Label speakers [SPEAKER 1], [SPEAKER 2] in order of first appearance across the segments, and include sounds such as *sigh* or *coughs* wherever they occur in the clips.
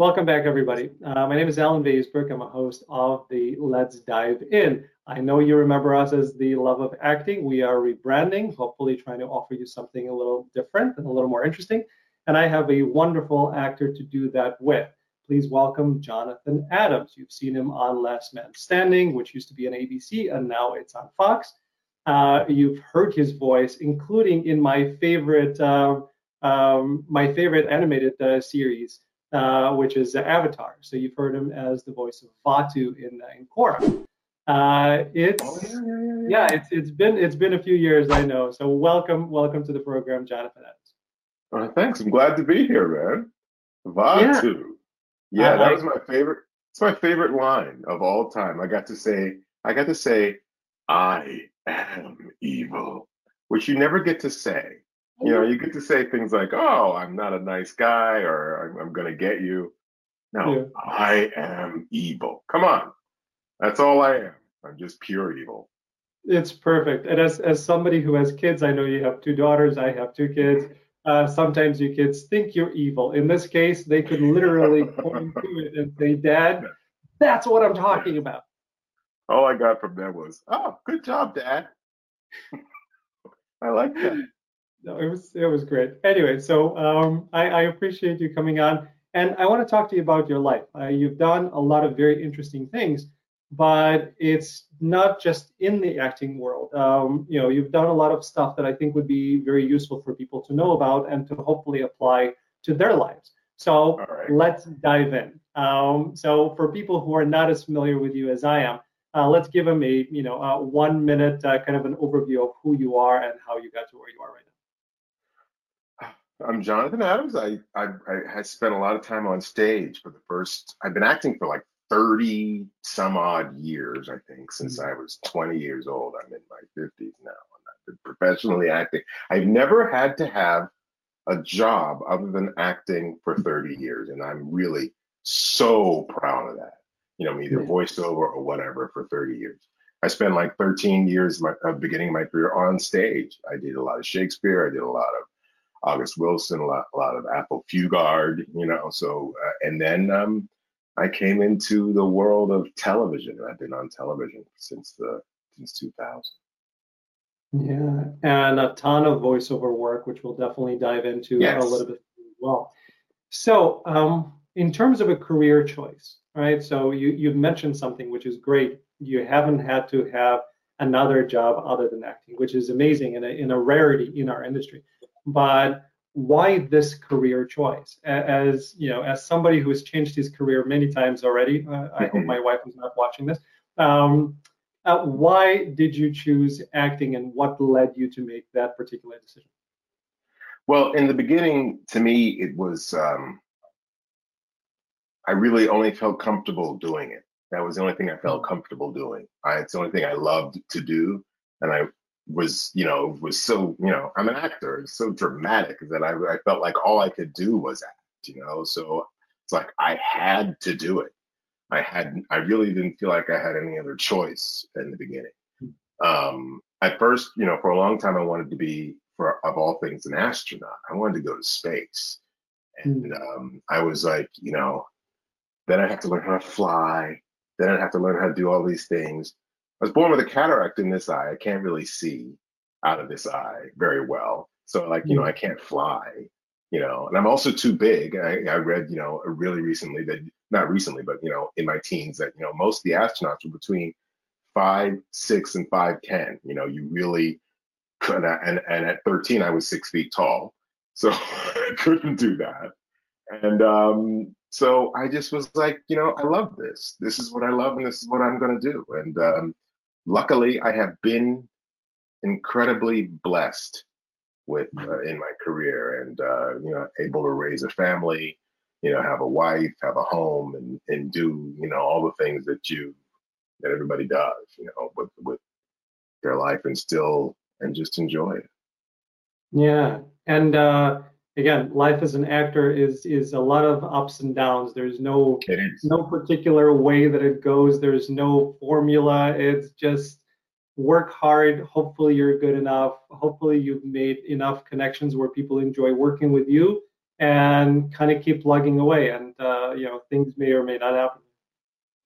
[SPEAKER 1] Welcome back, everybody. Uh, my name is Alan Vaisberg. I'm a host of the Let's Dive In. I know you remember us as the Love of Acting. We are rebranding, hopefully trying to offer you something a little different and a little more interesting. And I have a wonderful actor to do that with. Please welcome Jonathan Adams. You've seen him on Last Man Standing, which used to be on ABC, and now it's on Fox. Uh, you've heard his voice, including in my favorite, uh, um, my favorite animated uh, series, uh, which is Avatar. So you've heard him as the voice of Vaatu in, uh, in Korra. Uh, it's oh, yeah, yeah, yeah, yeah, it's it's been it's been a few years, I know. So welcome, welcome to the program, Jonathan
[SPEAKER 2] Adams. Uh, thanks. I'm glad to be here, man. Vaatu. Yeah, yeah that was my favorite. It's my favorite line of all time. I got to say, I got to say, I am evil, which you never get to say. You know, you get to say things like, "Oh, I'm not a nice guy," or "I'm, I'm going to get you." No, yeah. I am evil. Come on, that's all I am. I'm just pure evil.
[SPEAKER 1] It's perfect. And as as somebody who has kids, I know you have two daughters. I have two kids. Uh, sometimes your kids think you're evil. In this case, they could literally point to it and say, "Dad, *laughs* that's what I'm talking about."
[SPEAKER 2] All I got from them was, "Oh, good job, Dad." *laughs* I like that
[SPEAKER 1] no, it was it was great. Anyway, so um, I, I, appreciate you coming on, and I want to talk to you about your life. Uh, you've done a lot of very interesting things, but it's not just in the acting world. Um, you know, you've done a lot of stuff that I think would be very useful for people to know about and to hopefully apply to their lives. So right. let's dive in. Um, so for people who are not as familiar with you as I am, uh, let's give them a you know uh, one minute uh, kind of an overview of who you are and how you got to where you are right now.
[SPEAKER 2] I'm Jonathan Adams. I, I I spent a lot of time on stage for the first. I've been acting for like 30 some odd years, I think, since mm-hmm. I was 20 years old. I'm in my 50s now, and I've been professionally acting. I've never had to have a job other than acting for 30 years, and I'm really so proud of that. You know, either voiceover or whatever for 30 years. I spent like 13 years of my, beginning my career on stage. I did a lot of Shakespeare. I did a lot of August Wilson, a lot, a lot of Athol Fugard, you know. So, uh, and then um, I came into the world of television. I've been on television since the since 2000.
[SPEAKER 1] Yeah, and a ton of voiceover work, which we'll definitely dive into yes. a little bit as well. So, um, in terms of a career choice, right? So you you've mentioned something which is great. You haven't had to have another job other than acting, which is amazing and a, in a rarity in our industry but why this career choice? As you know, as somebody who has changed his career many times already, uh, I hope my wife is not watching this. Um, uh, why did you choose acting, and what led you to make that particular decision?
[SPEAKER 2] Well, in the beginning, to me, it was um, I really only felt comfortable doing it. That was the only thing I felt comfortable doing. I, it's the only thing I loved to do, and I was, you know, was so, you know, I'm an actor. It's so dramatic that I, I felt like all I could do was act, you know. So it's like I had to do it. I had, I really didn't feel like I had any other choice in the beginning. Um, at first, you know, for a long time, I wanted to be, for of all things, an astronaut. I wanted to go to space, and hmm. um, I was like, you know, then I have to learn how to fly. Then I have to learn how to do all these things. I was born with a cataract in this eye. I can't really see out of this eye very well. So like, you know, I can't fly, you know, and I'm also too big. I, I read, you know, really recently that not recently, but you know, in my teens that, you know, most of the astronauts were between five, six, and five ten. You know, you really could and and at 13 I was six feet tall. So *laughs* I couldn't do that. And um so I just was like, you know, I love this. This is what I love and this is what I'm gonna do. And um luckily, I have been incredibly blessed with mm-hmm. uh, in my career, and uh, you know, able to raise a family, you know, have a wife, have a home, and and do you know all the things that you that everybody does, you know, with with their life, and still and just enjoy it.
[SPEAKER 1] Yeah, and uh, again, life as an actor is is a lot of ups and downs. There's no no particular way that it goes. There's no formula. It's just work hard. Hopefully you're good enough. Hopefully you've made enough connections where people enjoy working with you, and kind of keep plugging away, and uh, you know things may or may not happen.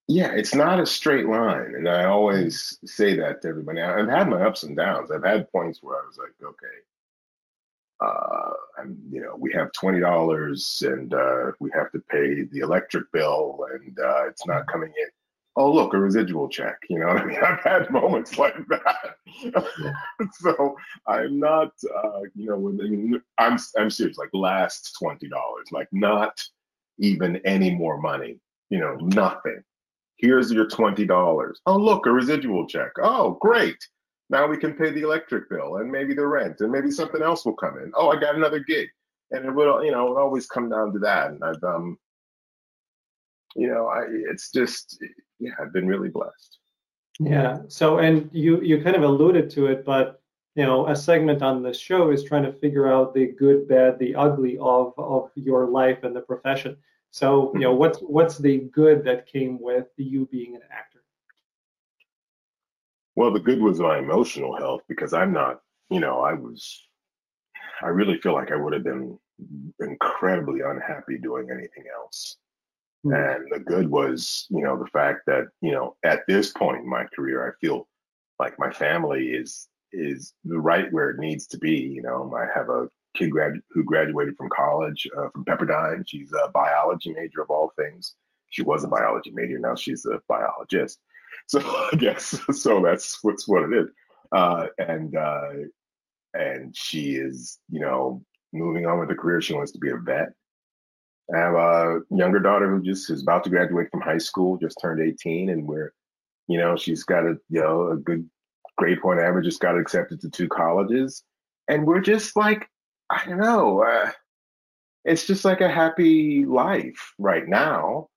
[SPEAKER 2] Yeah, it's not a straight line, and I always say that to everybody. I've had my ups and downs. I've had points where I was like, okay, uh, I'm, you know, we have twenty dollars and uh, we have to pay the electric bill, and uh, it's not coming in. Oh, look, a residual check. You know I mean? *laughs* I've had moments like that. *laughs* so I'm not, uh, you know, I mean, I'm I'm serious. Like last twenty dollars, like not even any more money. You know, nothing. Here's your twenty dollars. Oh, look, a residual check. Oh, great. Now we can pay the electric bill and maybe the rent and maybe something else will come in. Oh, I got another gig. And it will, you know, it always come down to that. And I've, um, you know, I, it's just, yeah, I've been really blessed.
[SPEAKER 1] Yeah. So, and you, you kind of alluded to it, but, you know, a segment on the show is trying to figure out the good, bad, the ugly of, of your life and the profession. So, you know, mm-hmm. what's, what's the good that came with you being an actor?
[SPEAKER 2] Well, the good was my emotional health because I'm not, you know, I was, I really feel like I would have been incredibly unhappy doing anything else. Mm-hmm. And the good was, you know, the fact that, you know, at this point in my career, I feel like my family is is right where it needs to be. You know, I have a kid grad- who graduated from college uh, from Pepperdine. She's a biology major of all things. She was a biology major. Now she's a biologist. *laughs* So I guess *laughs* so. That's what's what it is. Uh, and uh, and she is, you know, moving on with her career. She wants to be a vet. I have a younger daughter who just is about to graduate from high school, just turned 18, and we're, you know, she's got a you know a good grade point average, just got accepted to two colleges, and we're just like, I don't know, uh, it's just like a happy life right now.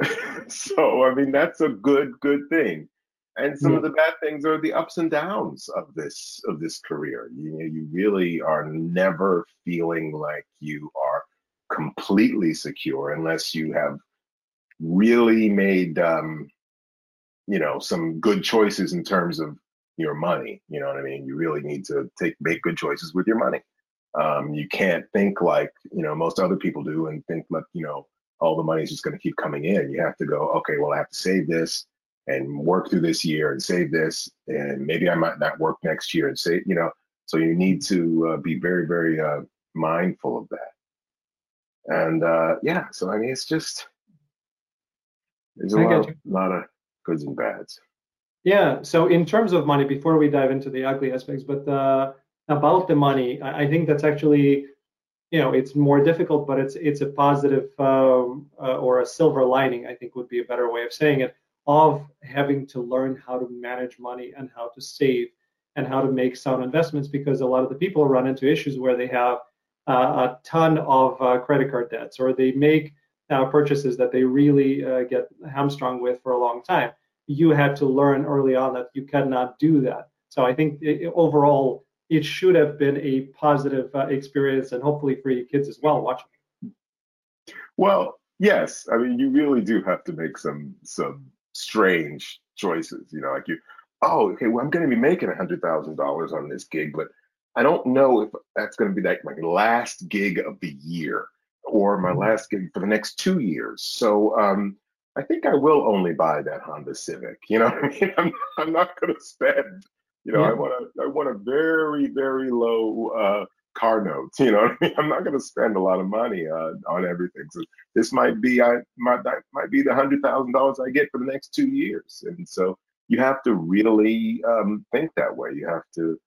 [SPEAKER 2] *laughs* so I mean that's a good good thing. And some of the bad things are the ups and downs of this of this career. You know, you really are never feeling like you are completely secure unless you have really made um, you know some good choices in terms of your money. You know what I mean? You really need to take make good choices with your money. Um, you can't think like you know most other people do and think like you know all the money is just going to keep coming in. You have to go, okay, well, I have to save this and work through this year and save this, and maybe I might not work next year and say, you know, so you need to uh, be very, very uh, mindful of that. And uh, yeah, so I mean, it's just there's a lot, of, lot of goods and bads.
[SPEAKER 1] Yeah. So in terms of money, before we dive into the ugly aspects, but uh, about the money, I think that's actually you know it's more difficult but it's it's a positive um, uh, or a silver lining i think would be a better way of saying it of having to learn how to manage money and how to save and how to make sound investments because a lot of the people run into issues where they have uh, a ton of uh, credit card debts or they make uh, purchases that they really uh, get hamstrung with for a long time. You had to learn early on that you cannot do that. So i think it, overall it should have been a positive uh, experience and hopefully for your kids as well watching
[SPEAKER 2] well yes i mean you really do have to make some some strange choices you know like you oh okay well i'm going to be making a hundred thousand dollars on this gig but i don't know if that's going to be like my last gig of the year or my mm-hmm. last gig for the next two years so um I think I will only buy that Honda Civic. You know, *laughs* I mean, I'm, I'm not going to spend you know, yeah. I want a I want a very very low uh, car note. *laughs* You know, I mean? I'm not going to spend a lot of money uh, on everything. So this might be I might that might be the hundred thousand dollars I get for the next two years. And so you have to really um, think that way. You have to,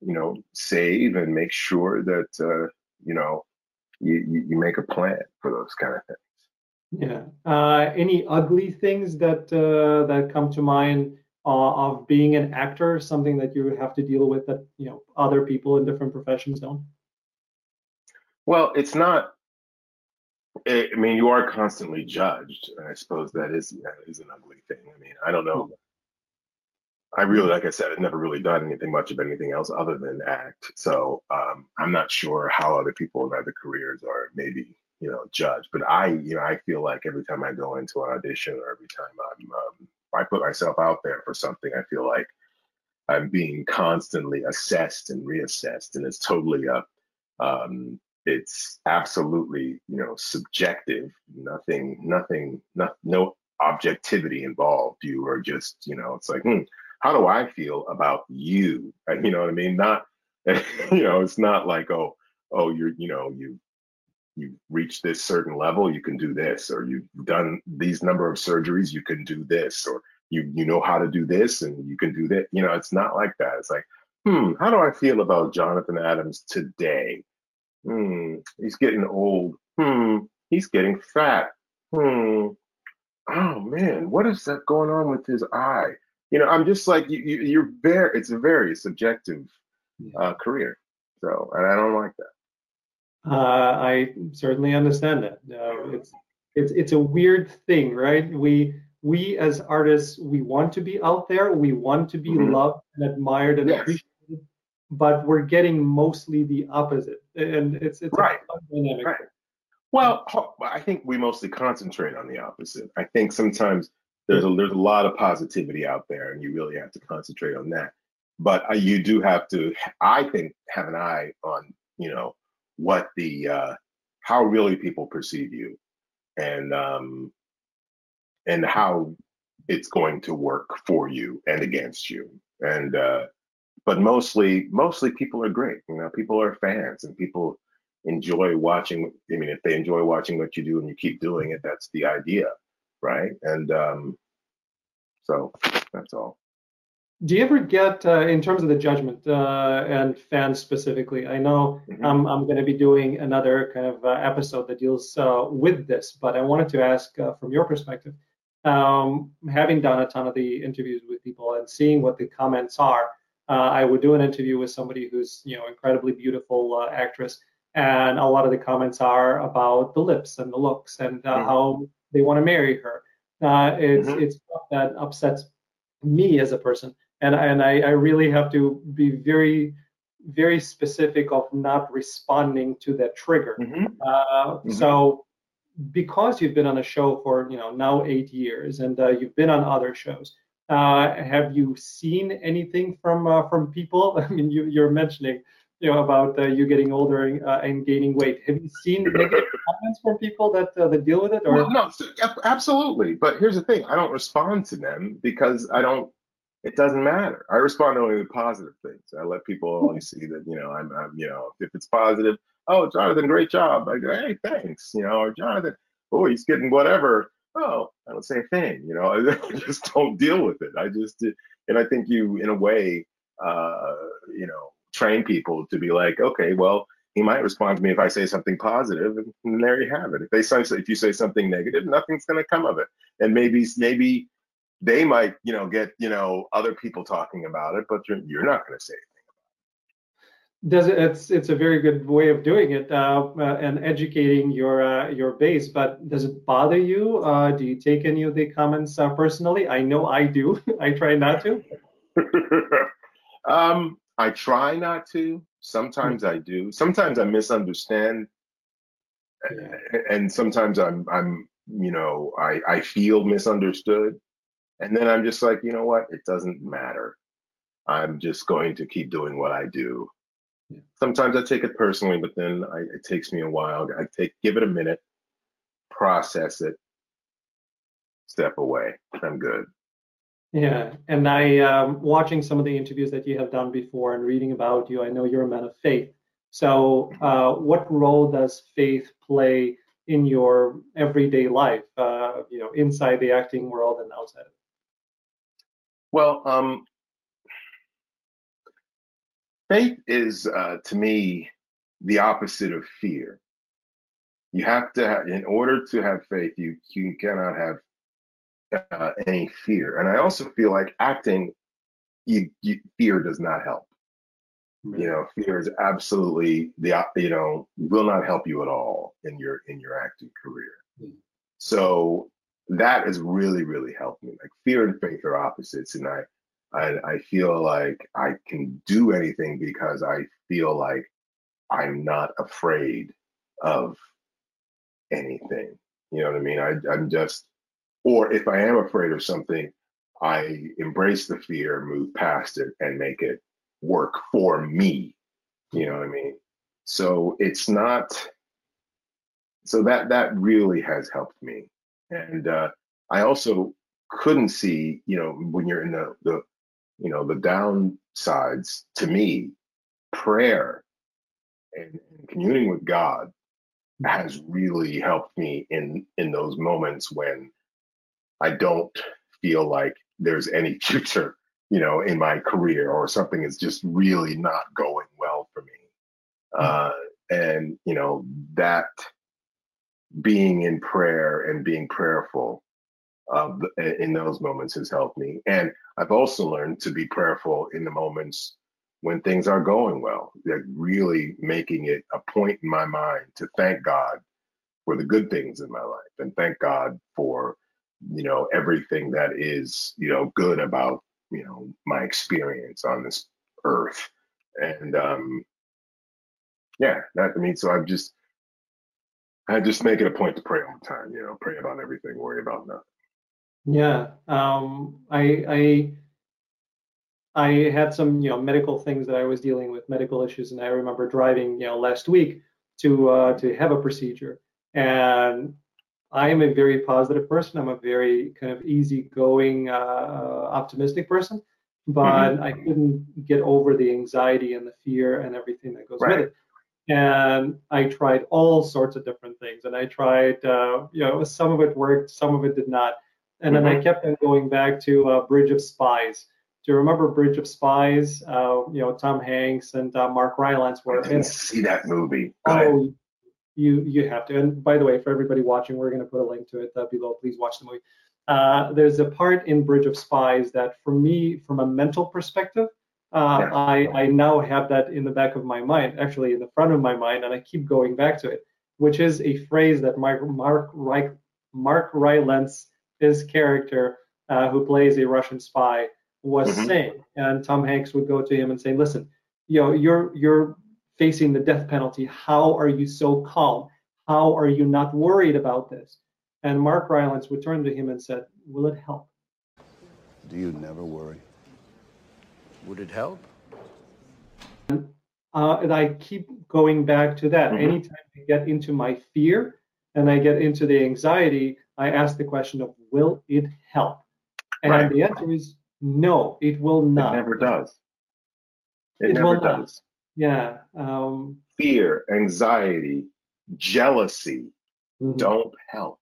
[SPEAKER 2] you know, save and make sure that uh, you know you, you make a plan for those kind of things.
[SPEAKER 1] Yeah. Uh, any ugly things that uh, that come to mind uh, of being an actor something that you have to deal with that you know other people in different professions don't?
[SPEAKER 2] Well it's not i mean you are constantly judged i suppose that is that is an ugly thing. I mean i don't know. I really like i said i've never really done anything much of anything else other than act. So um, i'm not sure how other people in other careers are maybe you know judged. But i you know i feel like every time i go into an audition or every time i'm um, I put myself out there for something, I feel like I'm being constantly assessed and reassessed, and it's totally a um, it's absolutely you know subjective nothing nothing no, no objectivity involved. You are just you know it's like hmm, how do i feel about you? You know what i mean? Not *laughs* you know it's not like oh oh you're you know you you reach this certain level you can do this or you've done these number of surgeries you can do this or you you know how to do this and you can do that you know it's not like that it's like hmm how do i feel about jonathan adams today Hmm, he's getting old. Hmm, he's getting fat. Hmm. Oh man, what is that going on with his eye? You know, I'm just like you, you you're very. It's a very subjective uh, career. So, and I don't like that.
[SPEAKER 1] Uh, I certainly understand that. Uh, it's it's it's a weird thing, right? We we as artists, we want to be out there. We want to be mm-hmm. loved and admired and yes. appreciated but we're getting mostly the opposite, and it's it's
[SPEAKER 2] right. dynamic. Right. Well, I think we mostly concentrate on the opposite. I think sometimes there's a there's a lot of positivity out there, and you really have to concentrate on that. But uh, you do have to, I think, have an eye on you know what the uh, how really people perceive you, and um, and how it's going to work for you and against you. And uh, but mostly mostly people are great you know people are fans and people enjoy watching i mean if they enjoy watching what you do and you keep doing it that's the idea right and um so that's all
[SPEAKER 1] do you ever get uh, in terms of the judgment uh, and fans specifically i know mm-hmm. i'm, I'm going to be doing another kind of uh, episode that deals uh, with this but i wanted to ask uh, from your perspective um, having done a ton of the interviews with people and seeing what the comments are uh, I would do an interview with somebody who's you know incredibly beautiful uh, actress, and a lot of the comments are about the lips and the looks and uh, mm-hmm. how they want to marry her. Uh, it's mm-hmm. it's that upsets me as a person, and and I, I really have to be very very specific of not responding to that trigger. Mm-hmm. Uh, mm-hmm. So because you've been on a show for you know now eight years and uh, you've been on other shows uh, have you seen anything from uh, from people? *laughs* I mean, you, you're mentioning you know about uh, you getting older and, uh, and, gaining weight. Have you seen negative *coughs* comments from people that uh, that deal with it? Or
[SPEAKER 2] well, no, absolutely. But here's the thing: I don't respond to them because I don't. It doesn't matter. I respond only to positive things. I let people only see that you know I'm, I'm you know if it's positive. Oh, Jonathan, great job. I go, hey, thanks. You know, or Jonathan, oh, he's getting whatever oh, I don't say a thing. You know, *laughs* I just don't deal with it. I just, and I think you, in a way, uh, you know, train people to be like, okay, well, he might respond to me if I say something positive, and there you have it. If they say, if you say something negative, nothing's going to come of it. And maybe, maybe they might, you know, get, you know, other people talking about it, but you're, you're not going to say anything.
[SPEAKER 1] does it, it's it's a very good way of doing it uh, uh, and educating your uh, your base. But does it bother you? Uh, do you take any of the comments uh, personally? I know I do. *laughs* I try not to. *laughs*
[SPEAKER 2] um, I try not to. Sometimes I do. Sometimes I misunderstand, yeah. and sometimes I'm I'm you know I I feel misunderstood, and then I'm just like you know what? It doesn't matter. I'm just going to keep doing what I do Sometimes I take it personally, but then I, it takes me a while. I take give it a minute, process it, step away. I'm good.
[SPEAKER 1] Yeah, and I um, watching some of the interviews that you have done before and reading about you, I know you're a man of faith. So, uh, what role does faith play in your everyday life? Uh, you know, inside the acting world and outside
[SPEAKER 2] Well, um, faith is uh, to me the opposite of fear. You have to have, in order to have faith, you you cannot have uh, any fear. And I also feel like acting, you, you, fear does not help. You know, fear is absolutely the you know will not help you at all in your in your acting career. Mm-hmm. So that has really really helped me. Like fear and faith are opposites, and I I, I feel like I can do anything because I feel like I'm not afraid of anything. You know what I mean? I, I'm just, or if I am afraid of something, I embrace the fear, move past it, and make it work for me. You know what I mean? So it's not. So that that really has helped me, and uh, I also couldn't see, you know, when you're in the the, you know, the downsides. To me, prayer and, and communing with God has really helped me in in those moments when I don't feel like there's any *laughs* future, you know, in my career or something is just really not going well for me. Hmm. Uh, and you know that being in prayer and being prayerful uh, in those moments has helped me. And I've also learned to be prayerful in the moments when things are going well, like really making it a point in my mind to thank God for the good things in my life and thank God for, you know, everything that is, you know, good about, you know, my experience on this earth. And um yeah, that I mean, so I've just I just make it a point to pray all the time, you know, pray about everything, worry about nothing.
[SPEAKER 1] Yeah. Um I I I had some, you know, medical things that I was dealing with, medical issues, and I remember driving, you know, last week to uh, to have a procedure. And I am a very positive person. I'm a very kind of easygoing, uh, optimistic person, but mm-hmm. I couldn't get over the anxiety and the fear and everything that goes right. with it. And I tried all sorts of different things, and I tried, uh, you know, some of it worked, some of it did not, and mm-hmm. then I mm-hmm. kept on going back to uh, Bridge of Spies do you remember Bridge of Spies? Uh, you know, Tom Hanks and uh, Mark Rylance were
[SPEAKER 2] I didn't see that movie.
[SPEAKER 1] Oh, you you have to. And by the way, for everybody watching, we're going to put a link to it uh, below. Please watch the movie. Uh, there's a part in Bridge of Spies that, for me, from a mental perspective, uh, yeah. I I now have that in the back of my mind, actually in the front of my mind, and I keep going back to it, which is a phrase that Mark Mark Mark Rylance, his character, uh, who plays a Russian spy was mm-hmm. saying. And Tom Hanks would go to him and say, listen, you know, you're you're facing the death penalty. How are you so calm? How are you not worried about this? And Mark Rylance would turn to him and said, Will it help?
[SPEAKER 3] Do you never worry? Would it help?
[SPEAKER 1] And, uh, and I keep going back to that. Mm-hmm. Anytime I get into my fear and I get into the anxiety, I ask the question of, Will it help? And right. the answer is no, it will not.
[SPEAKER 2] It never does. It, it never does.
[SPEAKER 1] Not. Yeah. Um,
[SPEAKER 2] Fear, anxiety, jealousy mm-hmm. don't help.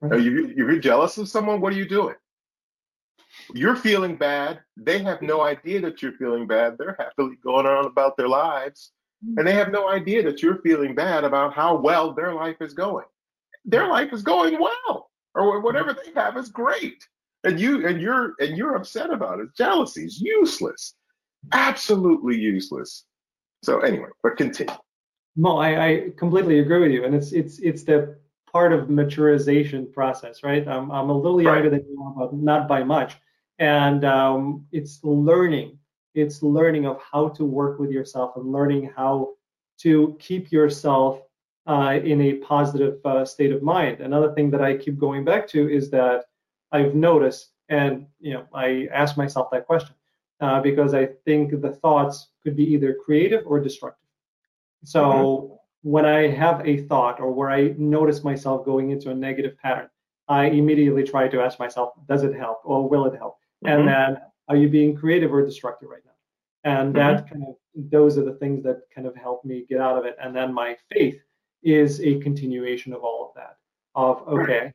[SPEAKER 2] Right. Are you, if you're jealous of someone, what are you doing? You're feeling bad. They have no idea that you're feeling bad. They're happily going on about their lives. Mm-hmm. And they have no idea that you're feeling bad about how well their life is going. Their life is going well, or whatever they have is great and you and you're and you're upset about it. Jealousy is useless, absolutely useless. So anyway, but continue.
[SPEAKER 1] No, I, I completely agree with you, and it's it's it's the part of maturization process, right? I'm I'm a little younger right. than you, but not by much, and um, it's learning. It's learning of how to work with yourself and learning how to keep yourself uh, in a positive uh, state of mind. Another thing that I keep going back to is that I've noticed, and you know, I ask myself that question uh, because I think the thoughts could be either creative or destructive. So mm-hmm. when I have a thought or where I notice myself going into a negative pattern, I immediately try to ask myself, does it help or will it help? Mm-hmm. And then, are you being creative or destructive right now? And that mm-hmm. kind of those are the things that kind of help me get out of it. And then my faith is a continuation of all of that. Of okay,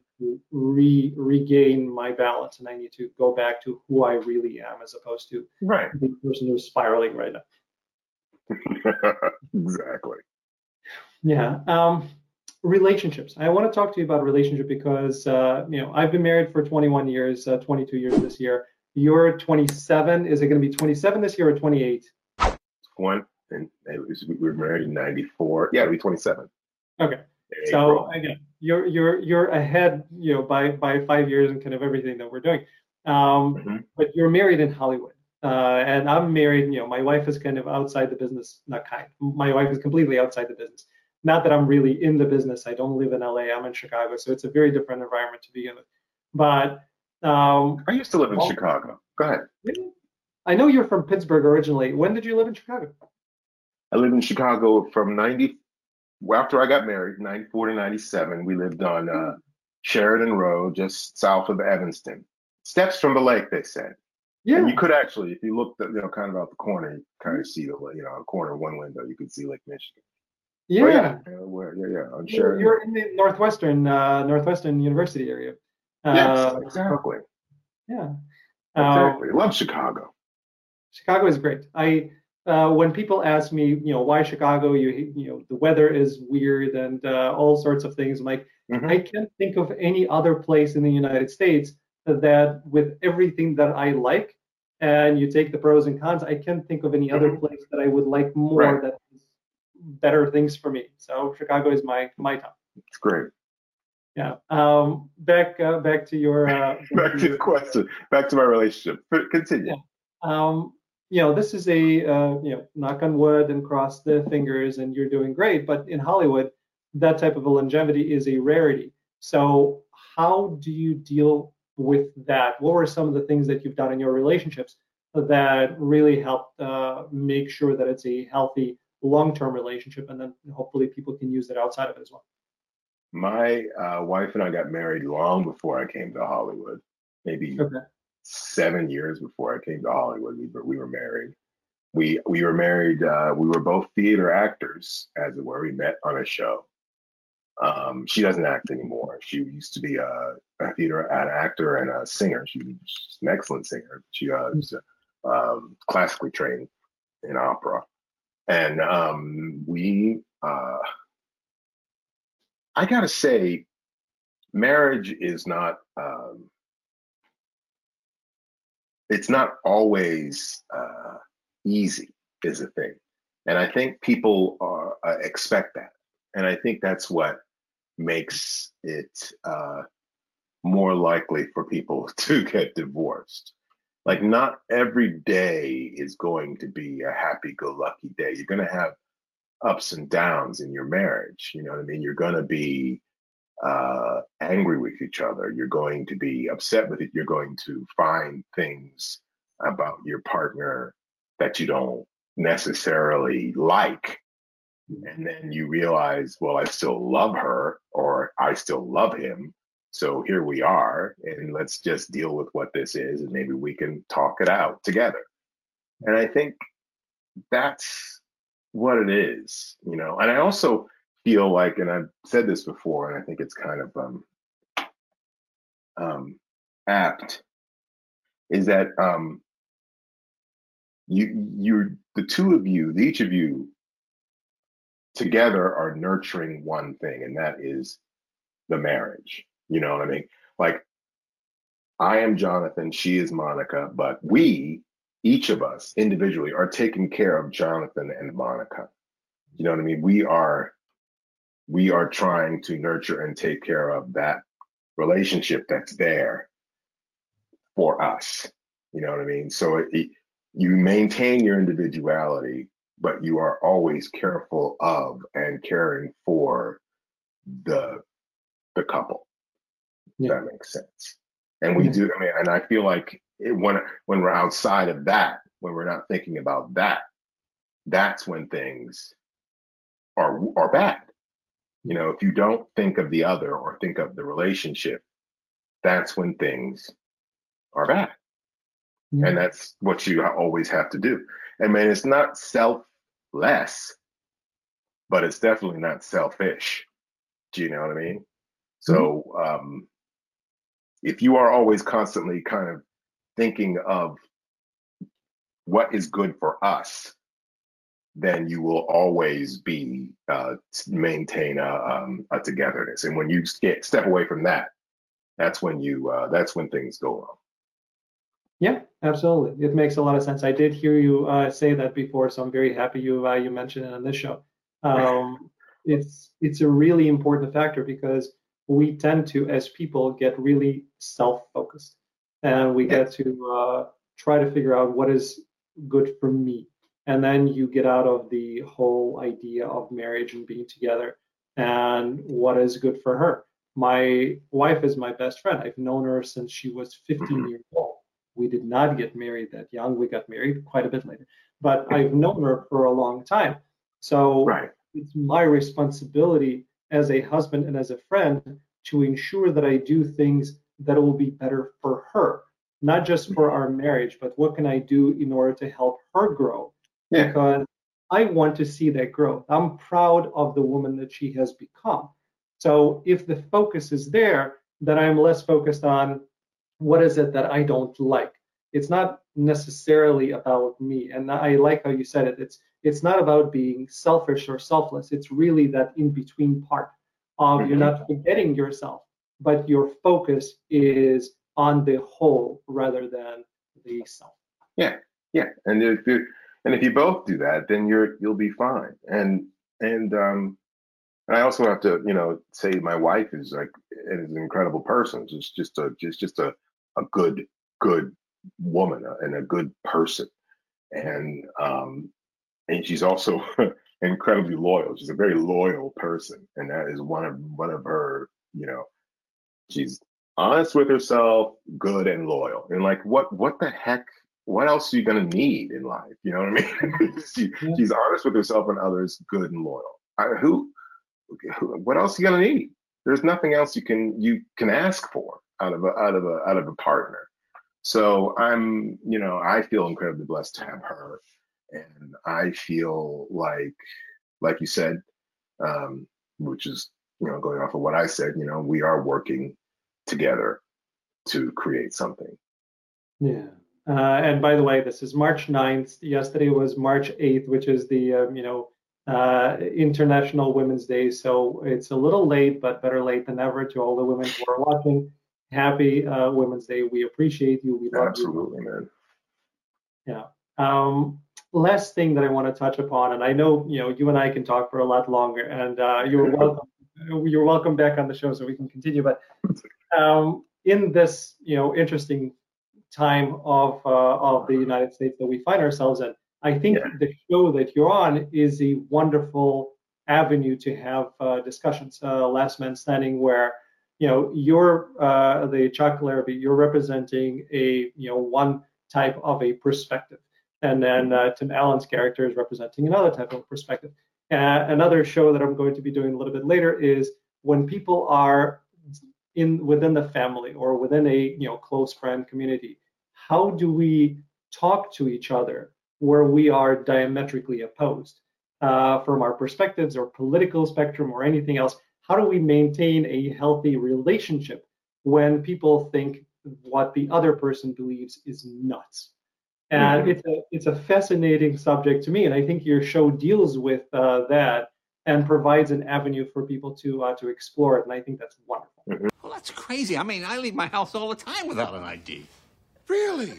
[SPEAKER 1] re regain my balance and I need to go back to who I really am as opposed to
[SPEAKER 2] right.
[SPEAKER 1] the person who's spiraling right now. *laughs*
[SPEAKER 2] exactly.
[SPEAKER 1] Yeah. Um, relationships. I want to talk to you about a relationship because uh, you know I've been married for 21 years, uh, 22 years this year. You're 27. Is it going to be 27 this year or 28?
[SPEAKER 2] One, and was, we were married in '94. Yeah, it'll be 27.
[SPEAKER 1] Okay. So again, you're you're you're ahead, you know, by by five years and kind of everything that we're doing. Um, mm-hmm. But you're married in Hollywood, uh, and I'm married. You know, my wife is kind of outside the business. Not kind. My wife is completely outside the business. Not that I'm really in the business. I don't live in LA. I'm in Chicago, so it's a very different environment to begin with. But um,
[SPEAKER 2] I used to live in well, Chicago. Go ahead.
[SPEAKER 1] I know you're from Pittsburgh originally. When did you live in Chicago?
[SPEAKER 2] I lived in Chicago from 90, after I got married, 94 to 97. We lived on uh, Sheridan Road, just south of Evanston. Steps from the lake, they said. Yeah. And you could actually, if you looked, you know, kind of out the corner, you kind of see the, you know, corner of one window, you could see Lake Michigan.
[SPEAKER 1] Yeah. yeah,
[SPEAKER 2] yeah, where, yeah, yeah.
[SPEAKER 1] I'm sure. You're in the northwestern, uh, northwestern university area.
[SPEAKER 2] Uh, yes, exactly.
[SPEAKER 1] Yeah.
[SPEAKER 2] Exactly. Um, Love Chicago.
[SPEAKER 1] Chicago is great. I uh, when people ask me, you know, why Chicago? You you know, the weather is weird and uh, all sorts of things. I'm like, mm-hmm. I can't think of any other place in the United States that with everything that I like, and you take the pros and cons, I can't think of any mm-hmm. other place that I would like more right. that better things for me. So Chicago is my my top.
[SPEAKER 2] It's great.
[SPEAKER 1] Yeah. Um, back uh, back to your uh, *laughs*
[SPEAKER 2] back to the question. Back to my relationship. Continue.
[SPEAKER 1] Yeah. Um, you know, this is a uh, you know, knock on wood and cross the fingers, and you're doing great. But in Hollywood, that type of a longevity is a rarity. So how do you deal with that? What were some of the things that you've done in your relationships that really helped uh, make sure that it's a healthy long-term relationship, and then hopefully people can use that outside of it as well.
[SPEAKER 2] My uh, wife and I got married long before I came to Hollywood. Maybe okay. seven years before I came to Hollywood, we were, we were married. We we were married. Uh, we were both theater actors, as it were. We met on a show. Um, she doesn't act anymore. She used to be a, a theater an actor and a singer. She was an excellent singer. She uh, was um, classically trained in opera and um, we uh, i gotta say marriage is not um, it's not always uh, easy is a thing. And i think people are, uh, expect that. And i think that's what makes it uh, more likely for people *laughs* to get divorced. Like not every day is going to be a happy-go-lucky day. You're going to have ups and downs in your marriage. You know what I mean? You're going to be uh, angry with each other. You're going to be upset with it. You're going to find things about your partner that you don't necessarily like. And then you realize, well, I still love her or I still love him. So here we are, and let's just deal with what this is, and maybe we can talk it out together. And I think that's what it is, you know. And I also feel like, and I've said this before, and I think it's kind of um, um, apt, is that um, you you the two of you, each of you together are nurturing one thing, and that is the marriage. You know what I mean? Like, I am Jonathan, she is Monica, but we, each of us individually, are taking care of Jonathan and Monica. You know what I mean? We are we are trying to nurture and take care of that relationship that's there for us. You know what I mean? So it, it, you maintain your individuality, but you are always careful of and caring for the the couple. Yeah. That makes sense. And we do. I mean, and I feel like it, when when we're outside of that, when we're not thinking about that, that's when things are are bad. You know, if you don't think of the other or think of the relationship, that's when things are bad. Yeah. And that's what you always have to do. I mean, it's not selfless, but it's definitely not selfish. Do you know what I mean? So, um, if you are always constantly kind of thinking of what is good for us, then you will always be uh, maintain a, um, a, togetherness. And when you get, step away from that, that's when you uh, that's when things go wrong.
[SPEAKER 1] Yeah, absolutely. It makes a lot of sense. I did hear you uh, say that before, so I'm very happy you uh, you mentioned it on this show. Um, *laughs* it's it's a really important factor because we tend to, as people, get really self-focused, and we get to uh, try to figure out what is good for me, and then you get out of the whole idea of marriage and being together, and what is good for her. My wife is my best friend. I've known her since she was 15 mm-hmm. years old. We did not get married that young. We got married quite a bit later, but I've known her for a long time. So
[SPEAKER 2] Right.
[SPEAKER 1] it's my responsibility as a husband and as a friend to ensure that I do things that will be better for her, not just for our marriage, but what can I do in order to help her grow?
[SPEAKER 2] Yeah.
[SPEAKER 1] Because I want to see that growth. I'm proud of the woman that she has become. So if the focus is there, then I'm less focused on what is it that I don't like. It's not necessarily about me. And I like how you said it. It's it's not about being selfish or selfless. It's really that in between part of you're mm-hmm. not forgetting yourself, but your focus is on the whole rather than the self.
[SPEAKER 2] Yeah, yeah, and if you and if you both do that, then you're you'll be fine. And and um, and I also have to you know say my wife is like is an incredible person. She's just a just just a a good good woman uh, and a good person. And um, and she's also *laughs* incredibly loyal. She's a very loyal person, and that is one of one of her you know she's honest with herself, good and loyal. And like what what the heck what else are you to need in life? You know what I mean? *laughs* she, She's honest with herself and others, good and loyal. I, who, who, what else are you to need? There's nothing else you can you can ask for out of a out of a out of a partner. So I'm, you know, I feel incredibly blessed to have her, and I feel like, like you said, um, which is, you know, going off of what I said, you know, we are working together to create something.
[SPEAKER 1] Yeah. Uh, and by the way, this is March 9th. Yesterday was March 8th, which is the um, you know uh, International Women's Day. So it's a little late, but better late than never to all the women who are watching. Happy uh, Women's Day. We appreciate you. We love
[SPEAKER 2] Absolutely, man.
[SPEAKER 1] Yeah. Um, last thing that I want to touch upon, and I know you know you and I can talk for a lot longer, and uh, you're *laughs* welcome. You're welcome back on the show so we can continue. But um, in this you know interesting time of uh, of the United States that we find ourselves in, I think
[SPEAKER 2] Yeah.
[SPEAKER 1] the show that you're on is a wonderful avenue to have uh, discussions. Uh, Last Man Standing, where you know you're uh, the Chuck Larrabee, you're representing a you know one type of a perspective, and then uh, Tim Allen's character is representing another type of perspective. Uh, another show that I'm going to be doing a little bit later is when people are in within the family or within a you know close friend community how do we talk to each other where we are diametrically opposed? Uh, from our perspectives or political spectrum or anything else how do we maintain a healthy relationship when people think what the other person believes is nuts and
[SPEAKER 2] Mhm.
[SPEAKER 1] it's a it's a fascinating subject to me and i think your show deals with uh, that and provides an avenue for people to uh, to explore it and i think that's wonderful
[SPEAKER 4] Well, that's crazy. I mean, I leave my house all the time without an ID.
[SPEAKER 5] Really?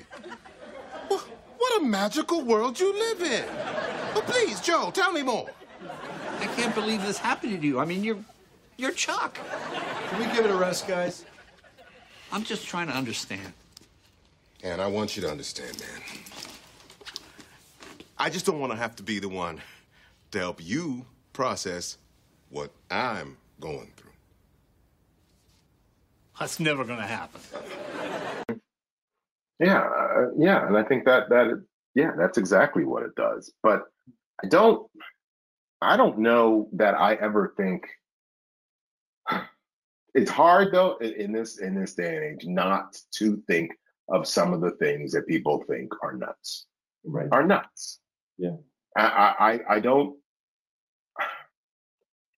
[SPEAKER 5] Wha- What a magical world you live in. Well, please, Joe, tell me more.
[SPEAKER 4] I can't believe this happened to you. I mean, you're you're Chuck.
[SPEAKER 6] Can we give it a rest, guys?
[SPEAKER 4] I'm just trying to understand.
[SPEAKER 5] And I want you to understand, man. I just don't want to have to be the one to help you process what I'm going through.
[SPEAKER 4] That's never gonna happen.
[SPEAKER 2] Yeah, uh, yeah, and I think that that yeah, that's exactly what it does. But I don't, I don't know that I ever think. *sighs* It's hard though in, in this in this day and age not to think of some of the things that people think are nuts.
[SPEAKER 1] right
[SPEAKER 2] Are nuts.
[SPEAKER 1] Yeah.
[SPEAKER 2] I I I- don't.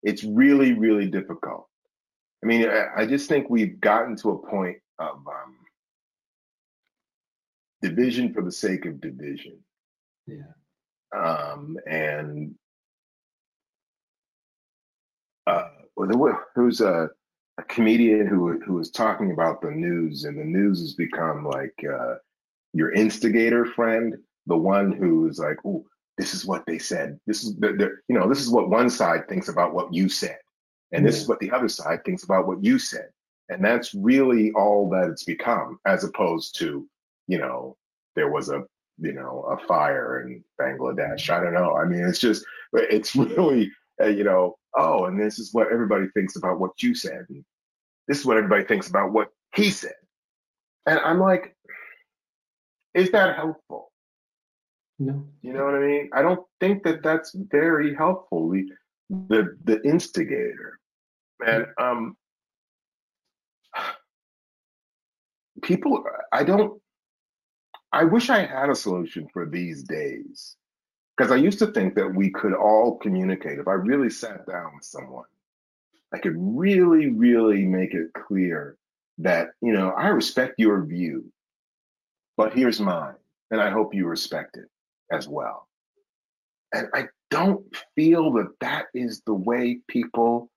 [SPEAKER 2] It's really really difficult. I mean, I, I just think we've gotten to a point of um, division for the sake of division.
[SPEAKER 1] yeah
[SPEAKER 2] Um, and uh, well, there, wa- there was a, a comedian who who was talking about the news, and the news has become like uh, your instigator friend, the one who's like, "Oh, this is what they said. This is the, the you know, this is what one side thinks about what you said, and this is what the other side thinks about what you said." And that's really all that it's become, as opposed to, you know, there was a you know a fire in Bangladesh. I don't know. I mean, it's just it's *laughs* really uh, you know oh, and this is what everybody thinks about what you said, and this is what everybody thinks about what he said. And I'm like, is that helpful?
[SPEAKER 1] No.
[SPEAKER 2] You know what I mean? I don't think that that's very helpful. The the, the instigator, and um, people. I don't. I wish I had a solution for these days, because I used to think that we could all communicate. If I really sat down with someone, I could really, really make it clear that you know I respect your view, but here's mine, and I hope you respect it as well. And I don't feel that that is the way people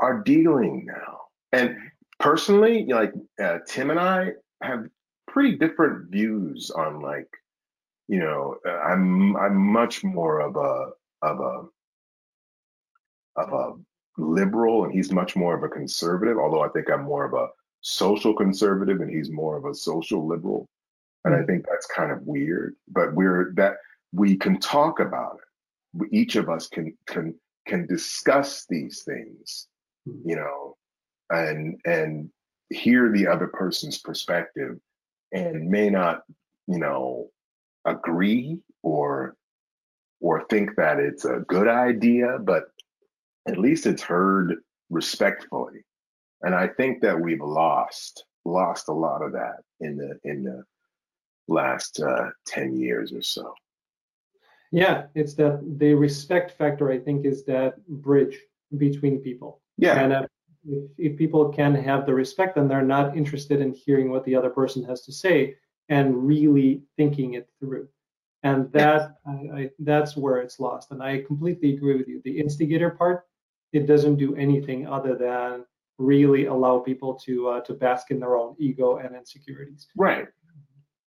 [SPEAKER 2] are dealing now. And personally, like uh, Tim and I have pretty different views on like, you know, uh, I'm I'm much more of a of a of a liberal and he's much more of a conservative, although I think I'm more of a social conservative and he's more of a social liberal. And I think that's kind of weird, but we're that we can talk about it. Each of us can can can discuss these things, you know, and and hear the other person's perspective and may not, you know, agree or or think that it's a good idea, but at least it's heard respectfully. And I think that we've lost lost a lot of that in the in the last uh, 10 years or so.
[SPEAKER 1] Yeah, it's that the respect factor, I think, is that bridge between people.
[SPEAKER 2] Yeah.
[SPEAKER 1] And uh, if, if people can have the respect, then they're not interested in hearing what the other person has to say and really thinking it through. And that I, I, that's where it's lost. And I completely agree with you. The instigator part, it doesn't do anything other than really allow people to uh, to bask in their own ego and insecurities.
[SPEAKER 2] Right.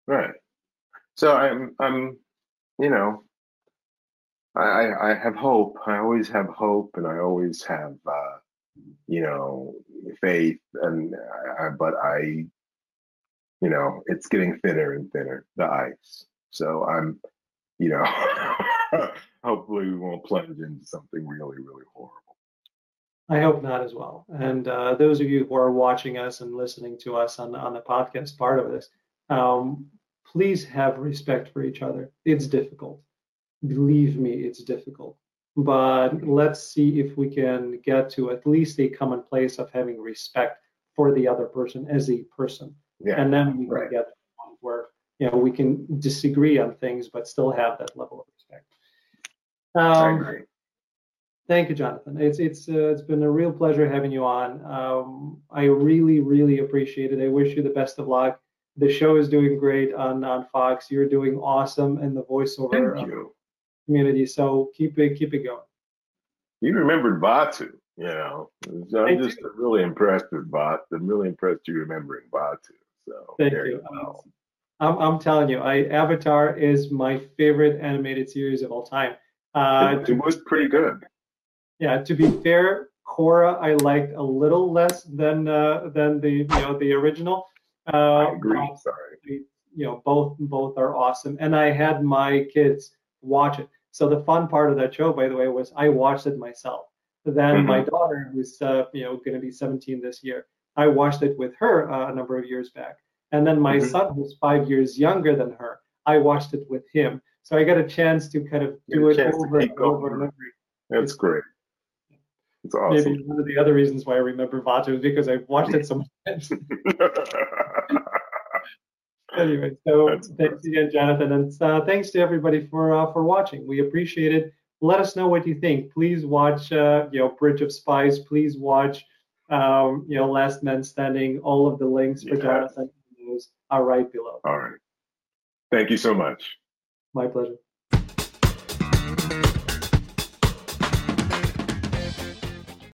[SPEAKER 2] Right. So I'm I'm you know I I have hope. I always have hope, and I always have uh, you know faith, and I, but I you know it's getting thinner and thinner the ice. So I'm you know *laughs* hopefully we won't plunge into something really really horrible.
[SPEAKER 1] I hope not as well. And uh, those of you who are watching us and listening to us on on the podcast part of this, um, please have respect for each other. It's difficult. Believe me, it's difficult. But let's see if we can get to at least a common place of having respect for the other person as a person.
[SPEAKER 2] Yeah.
[SPEAKER 1] And then we can
[SPEAKER 2] right.
[SPEAKER 1] get to a point where you know we can disagree on things but still have that level of respect.
[SPEAKER 2] I
[SPEAKER 1] Um,
[SPEAKER 2] agree.
[SPEAKER 1] Thank you, Jonathan. It's it's uh, it's been a real pleasure having you on. Um, I really really appreciate it. I wish you the best of luck. The show is doing great on on Fox. You're doing awesome in the voiceover uh, community. So keep it keep it going.
[SPEAKER 2] You remembered Bato, you know. So
[SPEAKER 1] I
[SPEAKER 2] I'm just really impressed with Bato. I'm really impressed you remembering Bato. So
[SPEAKER 1] Thank
[SPEAKER 2] there
[SPEAKER 1] you.
[SPEAKER 2] go.
[SPEAKER 1] I'm I'm telling you, I Avatar is my favorite animated series of all time. Uh,
[SPEAKER 2] it, it was pretty good.
[SPEAKER 1] Yeah, to be fair, Korra I liked a little less than uh, than the you know the original. Uh,
[SPEAKER 2] I agree.
[SPEAKER 1] but,
[SPEAKER 2] Sorry.
[SPEAKER 1] You know, both both are awesome, and I had my kids watch it. So the fun part of that show, by the way, was I watched it myself. Then my daughter, who's uh, you know going to be 17 this year, I watched it with her uh, a number of years back. And then my
[SPEAKER 2] Mhm.
[SPEAKER 1] son, who's five years younger than her, I watched it with him. So I got a chance to kind of do it over and over and over.
[SPEAKER 2] That's great. It's awesome.
[SPEAKER 1] Maybe one of the other reasons why I remember Bato is because I've watched it *laughs* so much. *laughs* anyway, so
[SPEAKER 2] That's
[SPEAKER 1] thanks again, Jonathan, and uh, thanks to everybody for uh, for watching. We appreciate it. Let us know what you think. Please watch, uh, you know, Bridge of Spies. Please watch, um, you know, Last Man Standing. All of the links for. Jonathan are right below.
[SPEAKER 2] All right. Thank you so much.
[SPEAKER 1] My pleasure.